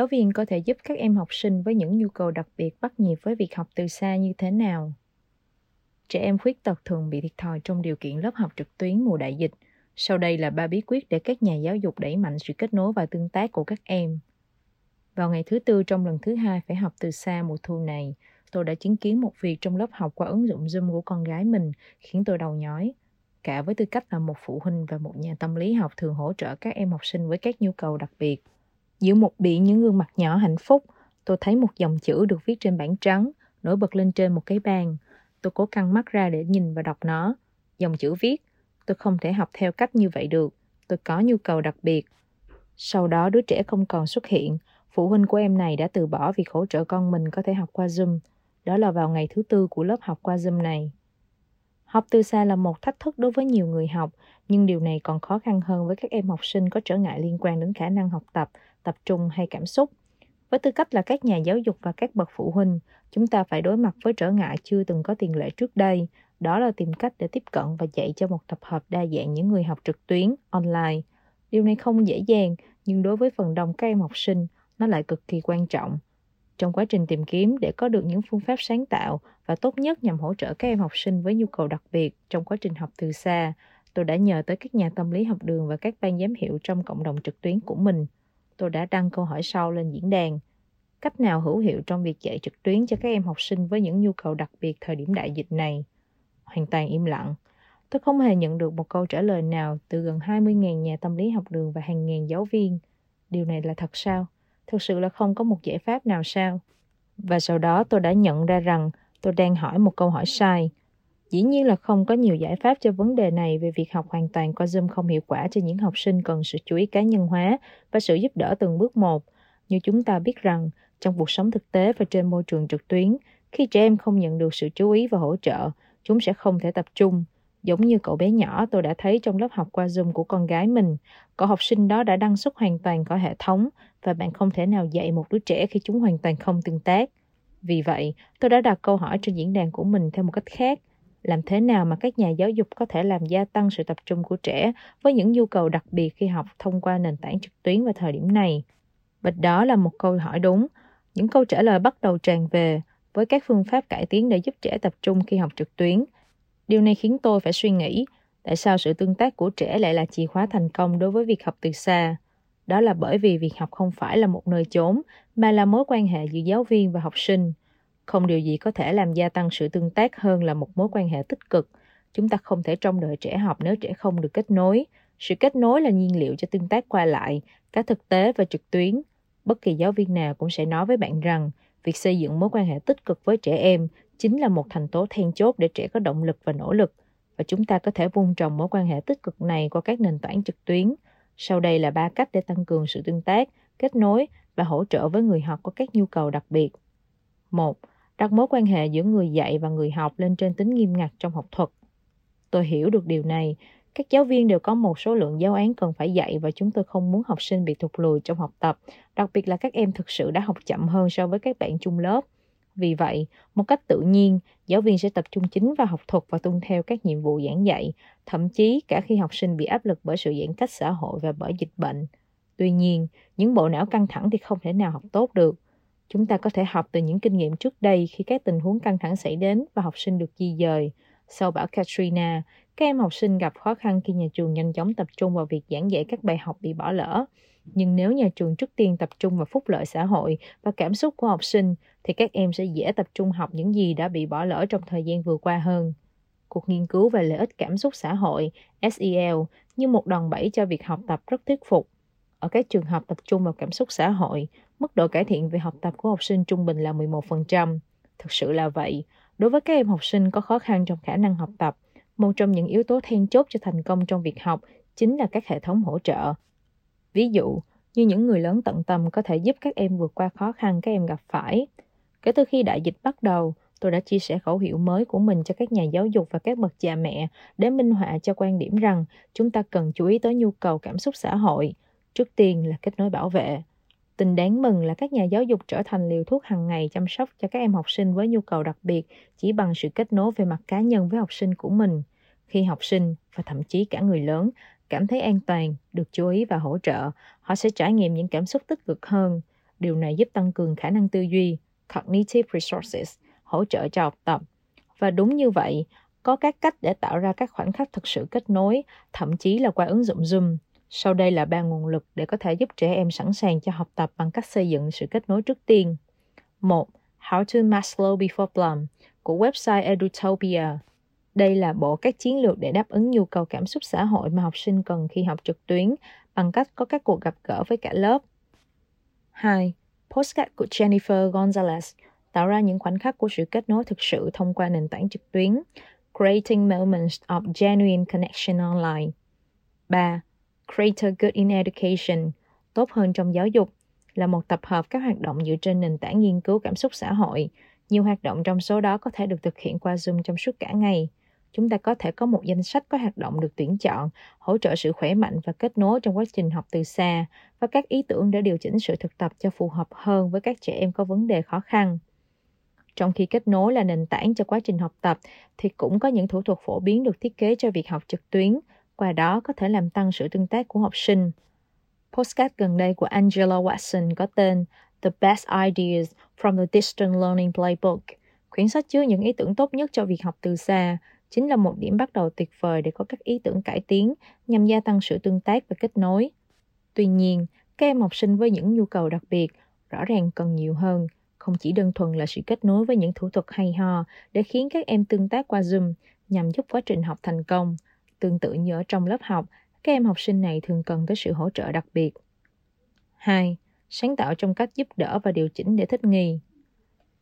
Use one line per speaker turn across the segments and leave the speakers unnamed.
giáo viên có thể giúp các em học sinh với những nhu cầu đặc biệt bắt nhịp với việc học từ xa như thế nào? Trẻ em khuyết tật thường bị thiệt thòi trong điều kiện lớp học trực tuyến mùa đại dịch. Sau đây là ba bí quyết để các nhà giáo dục đẩy mạnh sự kết nối và tương tác của các em. Vào ngày thứ tư trong lần thứ hai phải học từ xa mùa thu này, tôi đã chứng kiến một việc trong lớp học qua ứng dụng Zoom của con gái mình khiến tôi đầu nhói. Cả với tư cách là một phụ huynh và một nhà tâm lý học thường hỗ trợ các em học sinh với các nhu cầu đặc biệt. Giữa một biển những gương mặt nhỏ hạnh phúc, tôi thấy một dòng chữ được viết trên bảng trắng, nổi bật lên trên một cái bàn. Tôi cố căng mắt ra để nhìn và đọc nó. Dòng chữ viết, tôi không thể học theo cách như vậy được. Tôi có nhu cầu đặc biệt. Sau đó đứa trẻ không còn xuất hiện. Phụ huynh của em này đã từ bỏ việc hỗ trợ con mình có thể học qua Zoom. Đó là vào ngày thứ tư của lớp học qua Zoom này. Học từ xa là một thách thức đối với nhiều người học, nhưng điều này còn khó khăn hơn với các em học sinh có trở ngại liên quan đến khả năng học tập, tập trung hay cảm xúc. Với tư cách là các nhà giáo dục và các bậc phụ huynh, chúng ta phải đối mặt với trở ngại chưa từng có tiền lệ trước đây. Đó là tìm cách để tiếp cận và dạy cho một tập hợp đa dạng những người học trực tuyến, online. Điều này không dễ dàng, nhưng đối với phần đông các em học sinh, nó lại cực kỳ quan trọng. Trong quá trình tìm kiếm để có được những phương pháp sáng tạo và tốt nhất nhằm hỗ trợ các em học sinh với nhu cầu đặc biệt trong quá trình học từ xa, tôi đã nhờ tới các nhà tâm lý học đường và các ban giám hiệu trong cộng đồng trực tuyến của mình. Tôi đã đăng câu hỏi sau lên diễn đàn. Cách nào hữu hiệu trong việc dạy trực tuyến cho các em học sinh với những nhu cầu đặc biệt thời điểm đại dịch này? Hoàn toàn im lặng. Tôi không hề nhận được một câu trả lời nào từ gần 20.000 nhà tâm lý học đường và hàng ngàn giáo viên. Điều này là thật sao? Thực sự là không có một giải pháp nào sao? Và sau đó tôi đã nhận ra rằng tôi đang hỏi một câu hỏi sai. Dĩ nhiên là không có nhiều giải pháp cho vấn đề này về việc học hoàn toàn qua Zoom không hiệu quả cho những học sinh cần sự chú ý cá nhân hóa và sự giúp đỡ từng bước một. Như chúng ta biết rằng, trong cuộc sống thực tế và trên môi trường trực tuyến, khi trẻ em không nhận được sự chú ý và hỗ trợ, chúng sẽ không thể tập trung. Giống như cậu bé nhỏ tôi đã thấy trong lớp học qua Zoom của con gái mình, cậu học sinh đó đã đăng xuất hoàn toàn khỏi hệ thống và bạn không thể nào dạy một đứa trẻ khi chúng hoàn toàn không tương tác. Vì vậy, tôi đã đặt câu hỏi trên diễn đàn của mình theo một cách khác. Làm thế nào mà các nhà giáo dục có thể làm gia tăng sự tập trung của trẻ với những nhu cầu đặc biệt khi học thông qua nền tảng trực tuyến vào thời điểm này? Và đó là một câu hỏi đúng. Những câu trả lời bắt đầu tràn về với các phương pháp cải tiến để giúp trẻ tập trung khi học trực tuyến. Điều này khiến tôi phải suy nghĩ tại sao sự tương tác của trẻ lại là chìa khóa thành công đối với việc học từ xa. Đó là bởi vì việc học không phải là một nơi chốn, mà là mối quan hệ giữa giáo viên và học sinh. Không điều gì có thể làm gia tăng sự tương tác hơn là một mối quan hệ tích cực. Chúng ta không thể trông đợi trẻ học nếu trẻ không được kết nối. Sự kết nối là nhiên liệu cho tương tác qua lại, cả thực tế và trực tuyến. Bất kỳ giáo viên nào cũng sẽ nói với bạn rằng việc xây dựng mối quan hệ tích cực với trẻ em chính là một thành tố then chốt để trẻ có động lực và nỗ lực. Và chúng ta có thể vun trồng mối quan hệ tích cực này qua các nền tảng trực tuyến. Sau đây là ba cách để tăng cường sự tương tác, kết nối và hỗ trợ với người học có các nhu cầu đặc biệt. 1. Đặt mối quan hệ giữa người dạy và người học lên trên tính nghiêm ngặt trong học thuật. Tôi hiểu được điều này. Các giáo viên đều có một số lượng giáo án cần phải dạy và chúng tôi không muốn học sinh bị thụt lùi trong học tập, đặc biệt là các em thực sự đã học chậm hơn so với các bạn chung lớp. Vì vậy, một cách tự nhiên, giáo viên sẽ tập trung chính vào học thuật và tuân theo các nhiệm vụ giảng dạy, thậm chí cả khi học sinh bị áp lực bởi sự giãn cách xã hội và bởi dịch bệnh. Tuy nhiên, những bộ não căng thẳng thì không thể nào học tốt được. Chúng ta có thể học từ những kinh nghiệm trước đây khi các tình huống căng thẳng xảy đến và học sinh được di dời. Sau bão Katrina, các em học sinh gặp khó khăn khi nhà trường nhanh chóng tập trung vào việc giảng dạy các bài học bị bỏ lỡ. Nhưng nếu nhà trường trước tiên tập trung vào phúc lợi xã hội và cảm xúc của học sinh, thì các em sẽ dễ tập trung học những gì đã bị bỏ lỡ trong thời gian vừa qua hơn. Cuộc nghiên cứu về lợi ích cảm xúc xã hội SEL như một đòn bẩy cho việc học tập rất thuyết phục. Ở các trường học tập trung vào cảm xúc xã hội, mức độ cải thiện về học tập của học sinh trung bình là 11%. Thực sự là vậy. Đối với các em học sinh có khó khăn trong khả năng học tập, một trong những yếu tố then chốt cho thành công trong việc học chính là các hệ thống hỗ trợ. Ví dụ, như những người lớn tận tâm có thể giúp các em vượt qua khó khăn các em gặp phải. Kể từ khi đại dịch bắt đầu, tôi đã chia sẻ khẩu hiệu mới của mình cho các nhà giáo dục và các bậc cha mẹ để minh họa cho quan điểm rằng chúng ta cần chú ý tới nhu cầu cảm xúc xã hội. Trước tiên là kết nối bảo vệ. Tình đáng mừng là các nhà giáo dục trở thành liều thuốc hàng ngày chăm sóc cho các em học sinh với nhu cầu đặc biệt chỉ bằng sự kết nối về mặt cá nhân với học sinh của mình. Khi học sinh và thậm chí cả người lớn cảm thấy an toàn, được chú ý và hỗ trợ, họ sẽ trải nghiệm những cảm xúc tích cực hơn. Điều này giúp tăng cường khả năng tư duy, cognitive resources, hỗ trợ cho học tập. Và đúng như vậy, có các cách để tạo ra các khoảnh khắc thực sự kết nối, thậm chí là qua ứng dụng Zoom. Sau đây là ba nguồn lực để có thể giúp trẻ em sẵn sàng cho học tập bằng cách xây dựng sự kết nối trước tiên. 1. How to Maslow Before Plum của website Edutopia. Đây là bộ các chiến lược để đáp ứng nhu cầu cảm xúc xã hội mà học sinh cần khi học trực tuyến bằng cách có các cuộc gặp gỡ với cả lớp. 2. Postcard của Jennifer Gonzalez tạo ra những khoảnh khắc của sự kết nối thực sự thông qua nền tảng trực tuyến, Creating Moments of Genuine Connection Online. 3. Greater Good in Education, tốt hơn trong giáo dục, là một tập hợp các hoạt động dựa trên nền tảng nghiên cứu cảm xúc xã hội. Nhiều hoạt động trong số đó có thể được thực hiện qua Zoom trong suốt cả ngày. Chúng ta có thể có một danh sách có hoạt động được tuyển chọn, hỗ trợ sự khỏe mạnh và kết nối trong quá trình học từ xa, và các ý tưởng để điều chỉnh sự thực tập cho phù hợp hơn với các trẻ em có vấn đề khó khăn. Trong khi kết nối là nền tảng cho quá trình học tập, thì cũng có những thủ thuật phổ biến được thiết kế cho việc học trực tuyến, qua đó có thể làm tăng sự tương tác của học sinh. Postcard gần đây của Angela Watson có tên The Best Ideas from the Distant Learning Playbook. Quyển sách chứa những ý tưởng tốt nhất cho việc học từ xa, chính là một điểm bắt đầu tuyệt vời để có các ý tưởng cải tiến nhằm gia tăng sự tương tác và kết nối. Tuy nhiên, các em học sinh với những nhu cầu đặc biệt rõ ràng cần nhiều hơn, không chỉ đơn thuần là sự kết nối với những thủ thuật hay ho để khiến các em tương tác qua Zoom nhằm giúp quá trình học thành công. Tương tự như ở trong lớp học, các em học sinh này thường cần tới sự hỗ trợ đặc biệt. 2. Sáng tạo trong cách giúp đỡ và điều chỉnh để thích nghi.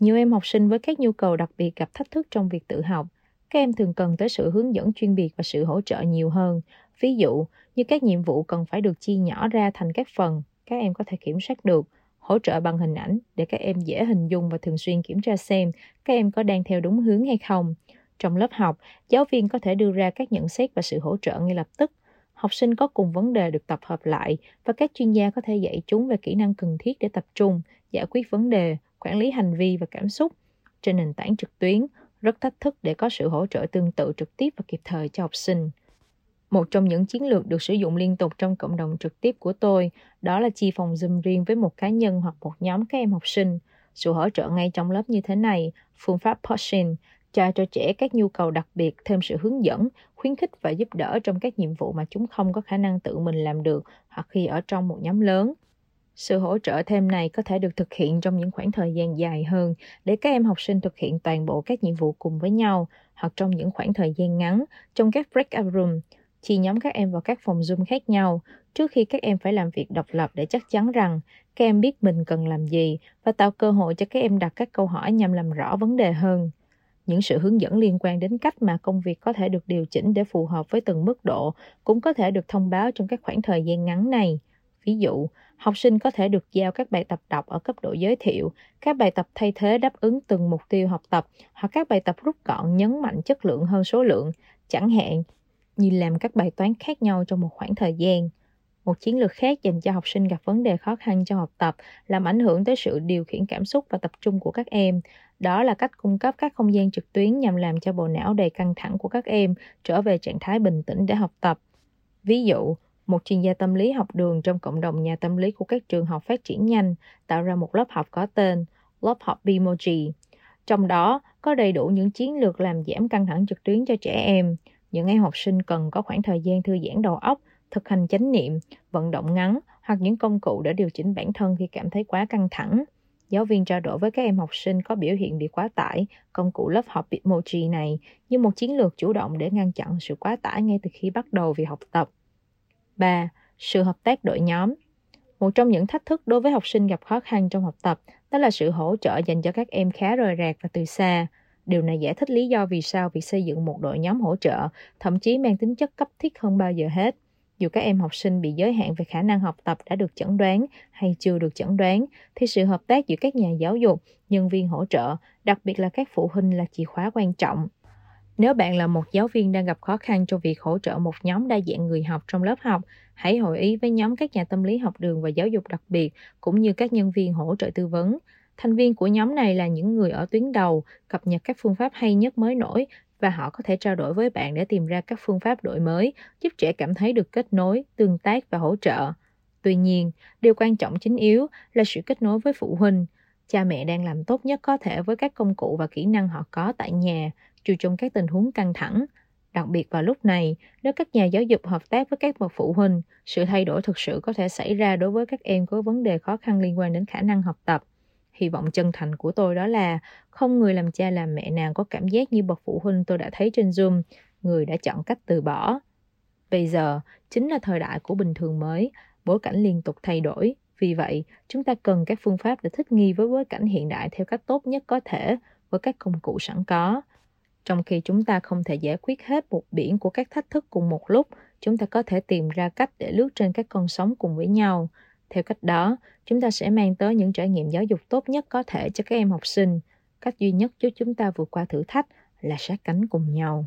Nhiều em học sinh với các nhu cầu đặc biệt gặp thách thức trong việc tự học. Các em thường cần tới sự hướng dẫn chuyên biệt và sự hỗ trợ nhiều hơn. Ví dụ, như các nhiệm vụ cần phải được chia nhỏ ra thành các phần, các em có thể kiểm soát được, hỗ trợ bằng hình ảnh để các em dễ hình dung và thường xuyên kiểm tra xem các em có đang theo đúng hướng hay không. Trong lớp học, giáo viên có thể đưa ra các nhận xét và sự hỗ trợ ngay lập tức. Học sinh có cùng vấn đề được tập hợp lại và các chuyên gia có thể dạy chúng về kỹ năng cần thiết để tập trung, giải quyết vấn đề, quản lý hành vi và cảm xúc. Trên nền tảng trực tuyến, rất thách thức để có sự hỗ trợ tương tự trực tiếp và kịp thời cho học sinh. Một trong những chiến lược được sử dụng liên tục trong cộng đồng trực tiếp của tôi đó là chia phòng Zoom riêng với một cá nhân hoặc một nhóm các em học sinh. Sự hỗ trợ ngay trong lớp như thế này, phương pháp pushing, trao cho trẻ các nhu cầu đặc biệt, thêm sự hướng dẫn, khuyến khích và giúp đỡ trong các nhiệm vụ mà chúng không có khả năng tự mình làm được hoặc khi ở trong một nhóm lớn. Sự hỗ trợ thêm này có thể được thực hiện trong những khoảng thời gian dài hơn để các em học sinh thực hiện toàn bộ các nhiệm vụ cùng với nhau hoặc trong những khoảng thời gian ngắn trong các breakout room, chia nhóm các em vào các phòng Zoom khác nhau trước khi các em phải làm việc độc lập để chắc chắn rằng các em biết mình cần làm gì và tạo cơ hội cho các em đặt các câu hỏi nhằm làm rõ vấn đề hơn. Những sự hướng dẫn liên quan đến cách mà công việc có thể được điều chỉnh để phù hợp với từng mức độ cũng có thể được thông báo trong các khoảng thời gian ngắn này. Ví dụ, học sinh có thể được giao các bài tập đọc ở cấp độ giới thiệu, các bài tập thay thế đáp ứng từng mục tiêu học tập hoặc các bài tập rút gọn nhấn mạnh chất lượng hơn số lượng, chẳng hạn như làm các bài toán khác nhau trong một khoảng thời gian. Một chiến lược khác dành cho học sinh gặp vấn đề khó khăn trong học tập làm ảnh hưởng tới sự điều khiển cảm xúc và tập trung của các em. Đó là cách cung cấp các không gian trực tuyến nhằm làm cho bộ não đầy căng thẳng của các em trở về trạng thái bình tĩnh để học tập. Ví dụ, một chuyên gia tâm lý học đường trong cộng đồng nhà tâm lý của các trường học phát triển nhanh tạo ra một lớp học có tên lớp học Bimoji. Trong đó có đầy đủ những chiến lược làm giảm căng thẳng trực tuyến cho trẻ em. Những em học sinh cần có khoảng thời gian thư giãn đầu óc, thực hành chánh niệm, vận động ngắn hoặc những công cụ để điều chỉnh bản thân khi cảm thấy quá căng thẳng. Giáo viên trao đổi với các em học sinh có biểu hiện bị quá tải, công cụ lớp học Bitmoji này như một chiến lược chủ động để ngăn chặn sự quá tải ngay từ khi bắt đầu việc học tập. 3. Sự hợp tác đội nhóm Một trong những thách thức đối với học sinh gặp khó khăn trong học tập đó là sự hỗ trợ dành cho các em khá rời rạc và từ xa. Điều này giải thích lý do vì sao việc xây dựng một đội nhóm hỗ trợ, thậm chí mang tính chất cấp thiết hơn bao giờ hết. Dù các em học sinh bị giới hạn về khả năng học tập đã được chẩn đoán hay chưa được chẩn đoán, thì sự hợp tác giữa các nhà giáo dục, nhân viên hỗ trợ, đặc biệt là các phụ huynh là chìa khóa quan trọng. Nếu bạn là một giáo viên đang gặp khó khăn trong việc hỗ trợ một nhóm đa dạng người học trong lớp học, hãy hội ý với nhóm các nhà tâm lý học đường và giáo dục đặc biệt, cũng như các nhân viên hỗ trợ tư vấn. Thành viên của nhóm này là những người ở tuyến đầu, cập nhật các phương pháp hay nhất mới nổi và họ có thể trao đổi với bạn để tìm ra các phương pháp đổi mới, giúp trẻ cảm thấy được kết nối, tương tác và hỗ trợ. Tuy nhiên, điều quan trọng chính yếu là sự kết nối với phụ huynh. Cha mẹ đang làm tốt nhất có thể với các công cụ và kỹ năng họ có tại nhà, dù trong các tình huống căng thẳng. Đặc biệt vào lúc này, nếu các nhà giáo dục hợp tác với các bậc phụ huynh, sự thay đổi thực sự có thể xảy ra đối với các em có vấn đề khó khăn liên quan đến khả năng học tập. Hy vọng chân thành của tôi đó là không người làm cha làm mẹ nào có cảm giác như bậc phụ huynh tôi đã thấy trên Zoom, người đã chọn cách từ bỏ. Bây giờ chính là thời đại của bình thường mới, bối cảnh liên tục thay đổi. Vì vậy, chúng ta cần các phương pháp để thích nghi với bối cảnh hiện đại theo cách tốt nhất có thể với các công cụ sẵn có. Trong khi chúng ta không thể giải quyết hết một biển của các thách thức cùng một lúc, chúng ta có thể tìm ra cách để lướt trên các con sóng cùng với nhau. Theo cách đó, chúng ta sẽ mang tới những trải nghiệm giáo dục tốt nhất có thể cho các em học sinh. Cách duy nhất giúp chúng ta vượt qua thử thách là sát cánh cùng nhau.